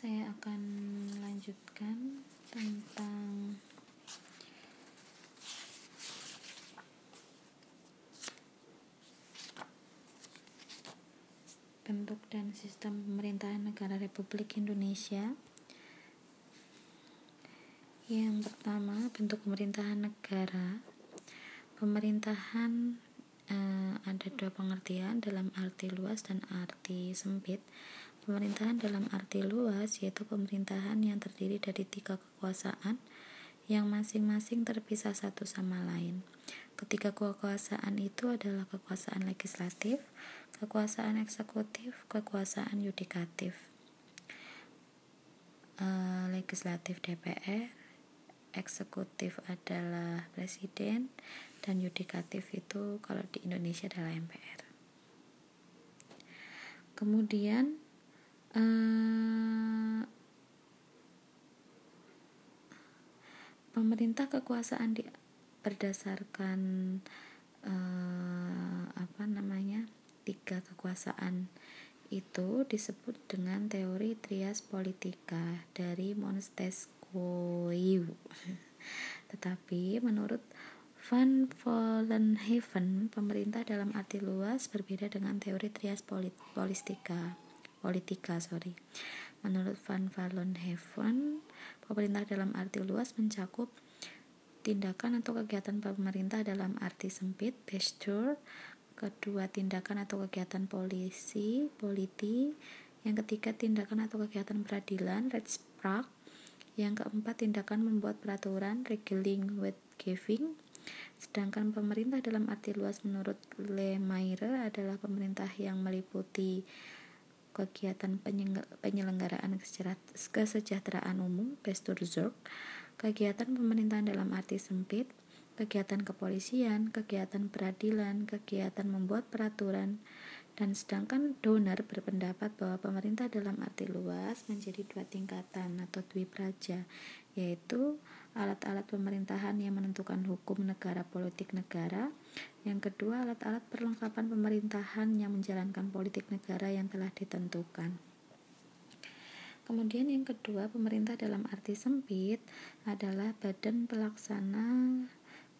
saya akan lanjutkan tentang bentuk dan sistem pemerintahan negara Republik Indonesia. Yang pertama, bentuk pemerintahan negara. Pemerintahan eh, ada dua pengertian dalam arti luas dan arti sempit. Pemerintahan dalam arti luas yaitu pemerintahan yang terdiri dari tiga kekuasaan yang masing-masing terpisah satu sama lain. Ketiga kekuasaan itu adalah kekuasaan legislatif, kekuasaan eksekutif, kekuasaan yudikatif. E, legislatif DPR, eksekutif adalah presiden, dan yudikatif itu kalau di Indonesia adalah MPR. Kemudian e, pemerintah kekuasaan di berdasarkan uh, apa namanya tiga kekuasaan itu disebut dengan teori trias politika dari Montesquieu. Tetapi menurut Van Vollenhoven, pemerintah dalam arti luas berbeda dengan teori trias polit politika. Sorry. Menurut Van Vollenhoven, pemerintah dalam arti luas mencakup tindakan atau kegiatan pemerintah dalam arti sempit, gesture, kedua tindakan atau kegiatan polisi, politi, yang ketiga tindakan atau kegiatan peradilan, Rechtspraak, yang keempat tindakan membuat peraturan, Regeling with Giving, sedangkan pemerintah dalam arti luas menurut Lemaire adalah pemerintah yang meliputi kegiatan penyelenggaraan kesejahteraan umum, Besturzorg, kegiatan pemerintahan dalam arti sempit, kegiatan kepolisian, kegiatan peradilan, kegiatan membuat peraturan, dan sedangkan donor berpendapat bahwa pemerintah dalam arti luas menjadi dua tingkatan atau dwi praja, yaitu alat-alat pemerintahan yang menentukan hukum negara politik negara, yang kedua alat-alat perlengkapan pemerintahan yang menjalankan politik negara yang telah ditentukan. Kemudian yang kedua, pemerintah dalam arti sempit adalah badan pelaksana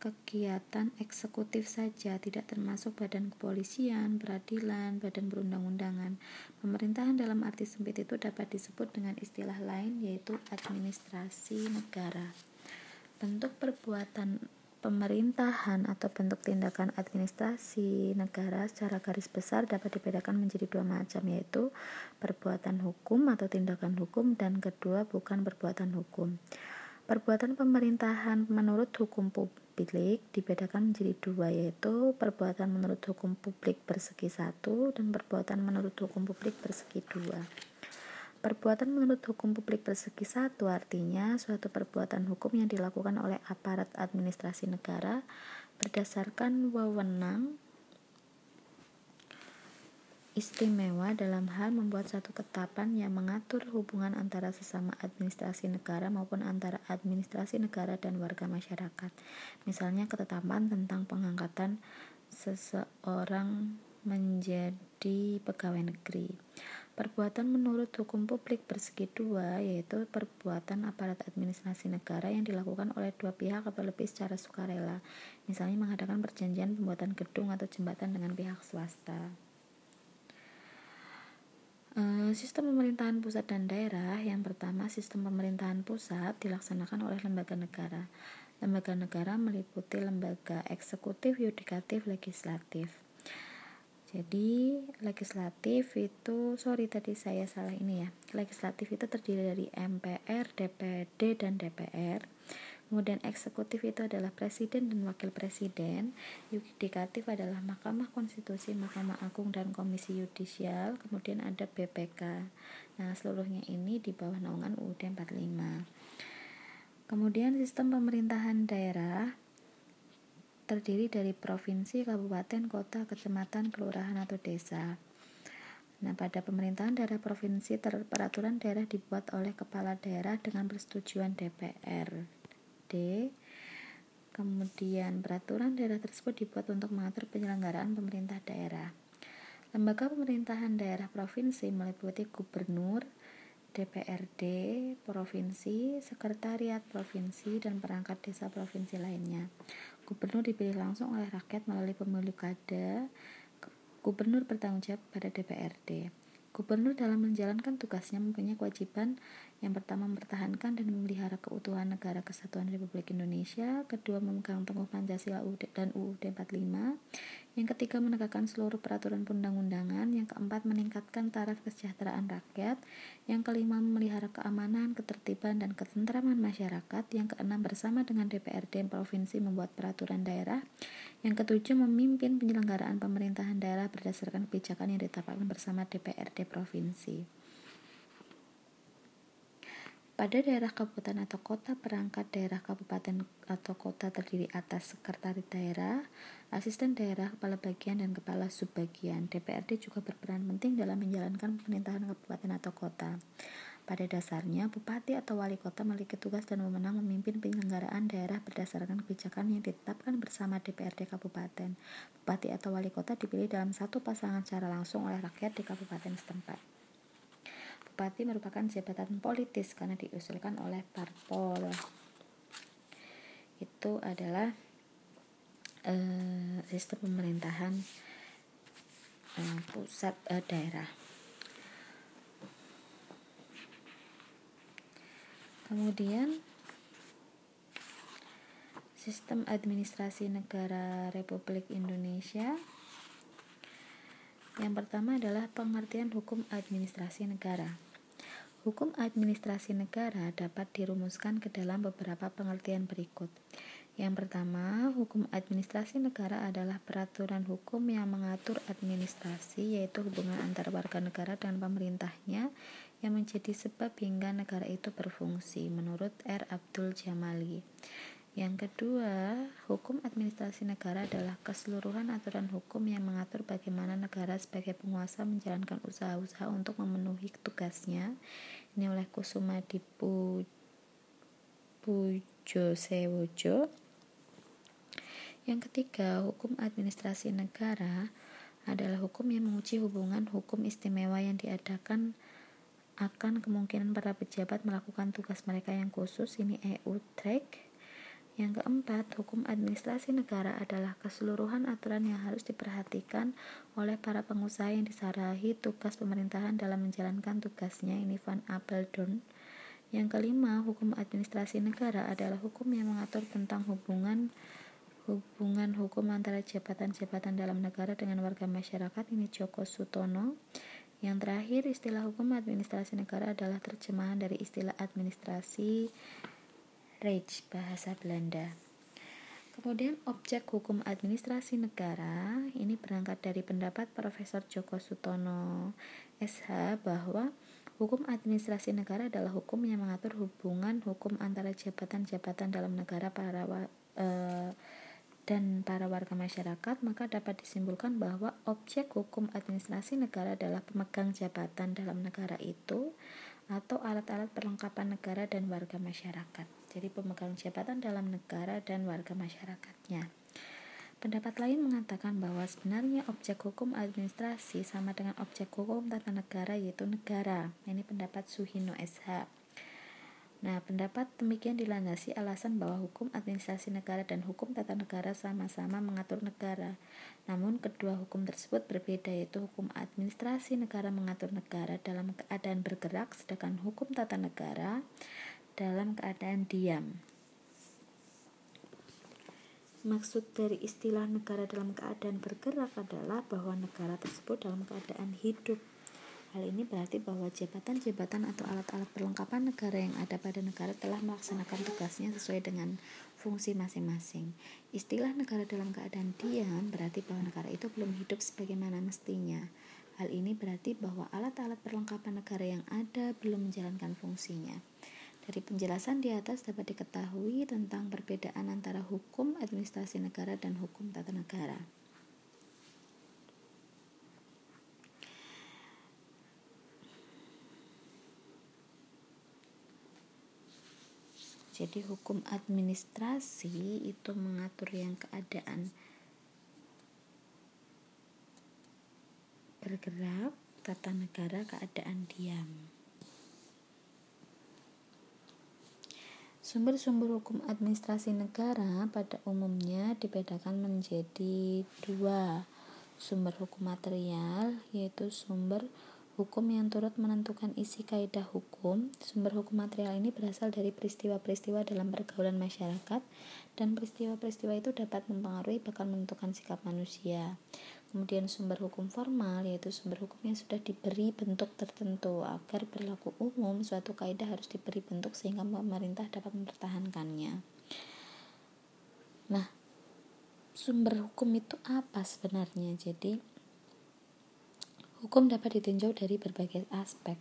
kegiatan eksekutif saja, tidak termasuk badan kepolisian, peradilan, badan perundang-undangan. Pemerintahan dalam arti sempit itu dapat disebut dengan istilah lain yaitu administrasi negara. Bentuk perbuatan Pemerintahan atau bentuk tindakan administrasi negara secara garis besar dapat dibedakan menjadi dua macam yaitu perbuatan hukum atau tindakan hukum dan kedua bukan perbuatan hukum. Perbuatan pemerintahan menurut hukum publik dibedakan menjadi dua yaitu perbuatan menurut hukum publik bersegi satu dan perbuatan menurut hukum publik bersegi dua. Perbuatan menurut hukum publik bersegi satu artinya suatu perbuatan hukum yang dilakukan oleh aparat administrasi negara berdasarkan wewenang istimewa dalam hal membuat satu ketetapan yang mengatur hubungan antara sesama administrasi negara maupun antara administrasi negara dan warga masyarakat. Misalnya ketetapan tentang pengangkatan seseorang menjadi pegawai negeri. Perbuatan menurut hukum publik bersegi dua yaitu perbuatan aparat administrasi negara yang dilakukan oleh dua pihak atau lebih secara sukarela, misalnya mengadakan perjanjian pembuatan gedung atau jembatan dengan pihak swasta. Eh, sistem pemerintahan pusat dan daerah yang pertama sistem pemerintahan pusat dilaksanakan oleh lembaga negara. Lembaga negara meliputi lembaga eksekutif, yudikatif, legislatif. Jadi legislatif itu sorry tadi saya salah ini ya. Legislatif itu terdiri dari MPR, DPD dan DPR. Kemudian eksekutif itu adalah presiden dan wakil presiden. Yudikatif adalah Mahkamah Konstitusi, Mahkamah Agung dan Komisi Yudisial. Kemudian ada BPK. Nah, seluruhnya ini di bawah naungan UUD 45. Kemudian sistem pemerintahan daerah terdiri dari provinsi, kabupaten, kota, kecamatan, kelurahan, atau desa. Nah, pada pemerintahan daerah provinsi, peraturan daerah dibuat oleh kepala daerah dengan persetujuan DPRD. Kemudian, peraturan daerah tersebut dibuat untuk mengatur penyelenggaraan pemerintah daerah. Lembaga pemerintahan daerah provinsi meliputi gubernur, DPRD provinsi, sekretariat provinsi, dan perangkat desa provinsi lainnya. Gubernur dipilih langsung oleh rakyat melalui pemilu kada. Gubernur bertanggung jawab pada DPRD. Gubernur dalam menjalankan tugasnya mempunyai kewajiban yang pertama mempertahankan dan memelihara keutuhan negara kesatuan Republik Indonesia, kedua memegang teguh Pancasila dan UUD 45, yang ketiga menegakkan seluruh peraturan perundang-undangan, yang keempat meningkatkan taraf kesejahteraan rakyat, yang kelima memelihara keamanan, ketertiban dan ketentraman masyarakat, yang keenam bersama dengan DPRD provinsi membuat peraturan daerah, yang ketujuh memimpin penyelenggaraan pemerintahan daerah berdasarkan kebijakan yang ditetapkan bersama DPRD provinsi. Pada daerah kabupaten atau kota, perangkat daerah kabupaten atau kota terdiri atas sekretaris daerah, asisten daerah, kepala bagian, dan kepala subbagian. DPRD juga berperan penting dalam menjalankan pemerintahan kabupaten atau kota. Pada dasarnya, bupati atau wali kota memiliki tugas dan wewenang memimpin penyelenggaraan daerah berdasarkan kebijakan yang ditetapkan bersama DPRD kabupaten. Bupati atau wali kota dipilih dalam satu pasangan secara langsung oleh rakyat di kabupaten setempat. Bupati merupakan jabatan politis karena diusulkan oleh parpol. Itu adalah uh, sistem pemerintahan uh, pusat uh, daerah. Kemudian sistem administrasi negara Republik Indonesia yang pertama adalah pengertian hukum administrasi negara. Hukum administrasi negara dapat dirumuskan ke dalam beberapa pengertian berikut. Yang pertama, hukum administrasi negara adalah peraturan hukum yang mengatur administrasi, yaitu hubungan antar warga negara dan pemerintahnya yang menjadi sebab hingga negara itu berfungsi, menurut R. Abdul Jamali. Yang kedua, hukum administrasi negara adalah keseluruhan aturan hukum yang mengatur bagaimana negara sebagai penguasa menjalankan usaha-usaha untuk memenuhi tugasnya. Ini oleh Kusuma Dipu Pujo Sewojo. Yang ketiga, hukum administrasi negara adalah hukum yang menguji hubungan hukum istimewa yang diadakan akan kemungkinan para pejabat melakukan tugas mereka yang khusus ini EU track yang keempat, hukum administrasi negara adalah keseluruhan aturan yang harus diperhatikan oleh para pengusaha yang disarahi tugas pemerintahan dalam menjalankan tugasnya. Ini Van Apeldoorn. Yang kelima, hukum administrasi negara adalah hukum yang mengatur tentang hubungan hubungan hukum antara jabatan-jabatan dalam negara dengan warga masyarakat. Ini Joko Sutono. Yang terakhir, istilah hukum administrasi negara adalah terjemahan dari istilah administrasi Reich bahasa Belanda. Kemudian objek hukum administrasi negara ini berangkat dari pendapat Profesor Joko Sutono SH bahwa hukum administrasi negara adalah hukum yang mengatur hubungan hukum antara jabatan-jabatan dalam negara para eh, dan para warga masyarakat, maka dapat disimpulkan bahwa objek hukum administrasi negara adalah pemegang jabatan dalam negara itu atau alat-alat perlengkapan negara dan warga masyarakat jadi pemegang jabatan dalam negara dan warga masyarakatnya. Pendapat lain mengatakan bahwa sebenarnya objek hukum administrasi sama dengan objek hukum tata negara yaitu negara. Ini pendapat Suhino SH. Nah, pendapat demikian dilandasi alasan bahwa hukum administrasi negara dan hukum tata negara sama-sama mengatur negara. Namun, kedua hukum tersebut berbeda, yaitu hukum administrasi negara mengatur negara dalam keadaan bergerak, sedangkan hukum tata negara dalam keadaan diam. Maksud dari istilah negara dalam keadaan bergerak adalah bahwa negara tersebut dalam keadaan hidup. Hal ini berarti bahwa jabatan-jabatan atau alat-alat perlengkapan negara yang ada pada negara telah melaksanakan tugasnya sesuai dengan fungsi masing-masing. Istilah negara dalam keadaan diam berarti bahwa negara itu belum hidup sebagaimana mestinya. Hal ini berarti bahwa alat-alat perlengkapan negara yang ada belum menjalankan fungsinya. Dari penjelasan di atas dapat diketahui tentang perbedaan antara hukum administrasi negara dan hukum tata negara. Jadi hukum administrasi itu mengatur yang keadaan bergerak, tata negara keadaan diam. Sumber-sumber hukum administrasi negara pada umumnya dibedakan menjadi dua sumber hukum material, yaitu sumber hukum yang turut menentukan isi kaidah hukum. Sumber hukum material ini berasal dari peristiwa-peristiwa dalam pergaulan masyarakat dan peristiwa-peristiwa itu dapat mempengaruhi bahkan menentukan sikap manusia. Kemudian sumber hukum formal yaitu sumber hukum yang sudah diberi bentuk tertentu agar berlaku umum suatu kaidah harus diberi bentuk sehingga pemerintah dapat mempertahankannya. Nah, sumber hukum itu apa sebenarnya? Jadi Hukum dapat ditinjau dari berbagai aspek.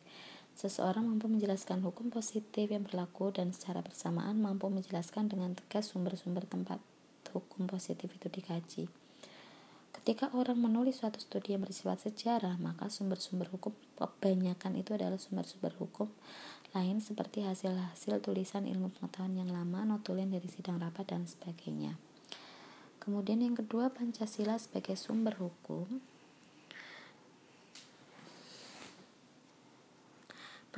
Seseorang mampu menjelaskan hukum positif yang berlaku dan secara bersamaan mampu menjelaskan dengan tegas sumber-sumber tempat hukum positif itu dikaji. Ketika orang menulis suatu studi yang bersifat sejarah, maka sumber-sumber hukum kebanyakan itu adalah sumber-sumber hukum lain seperti hasil-hasil tulisan ilmu pengetahuan yang lama, notulen dari sidang rapat, dan sebagainya. Kemudian yang kedua, Pancasila sebagai sumber hukum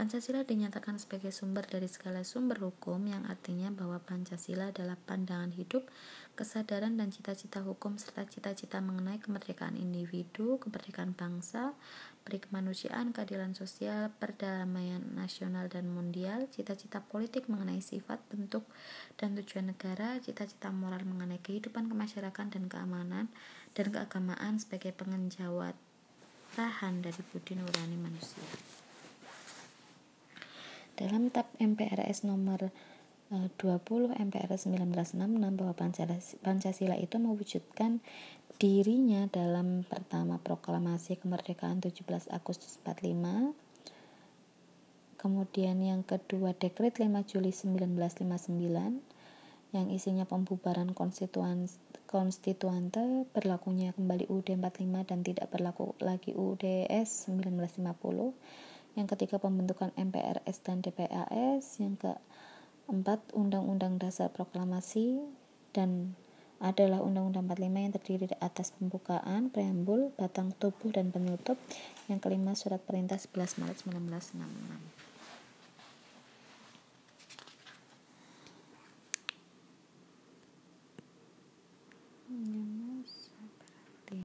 Pancasila dinyatakan sebagai sumber dari segala sumber hukum yang artinya bahwa Pancasila adalah pandangan hidup, kesadaran dan cita-cita hukum serta cita-cita mengenai kemerdekaan individu, kemerdekaan bangsa, perikemanusiaan, keadilan sosial, perdamaian nasional dan mundial, cita-cita politik mengenai sifat, bentuk, dan tujuan negara, cita-cita moral mengenai kehidupan kemasyarakatan dan keamanan, dan keagamaan sebagai pengenjawat tahan dari budi nurani manusia. Dalam TAP MPRS nomor 20 MPRS 1966 bahwa Pancasila itu mewujudkan dirinya dalam pertama proklamasi kemerdekaan 17 Agustus 45 kemudian yang kedua dekret 5 Juli 1959 yang isinya pembubaran konstituan konstituante berlakunya kembali UUD 45 dan tidak berlaku lagi UUDS 1950 yang ketiga pembentukan MPRS dan DPAS, yang keempat Undang-Undang Dasar Proklamasi dan adalah Undang-Undang 45 yang terdiri atas pembukaan, preambul, batang tubuh, dan penutup. Yang kelima Surat Perintah 11 Maret 1966. Hmm.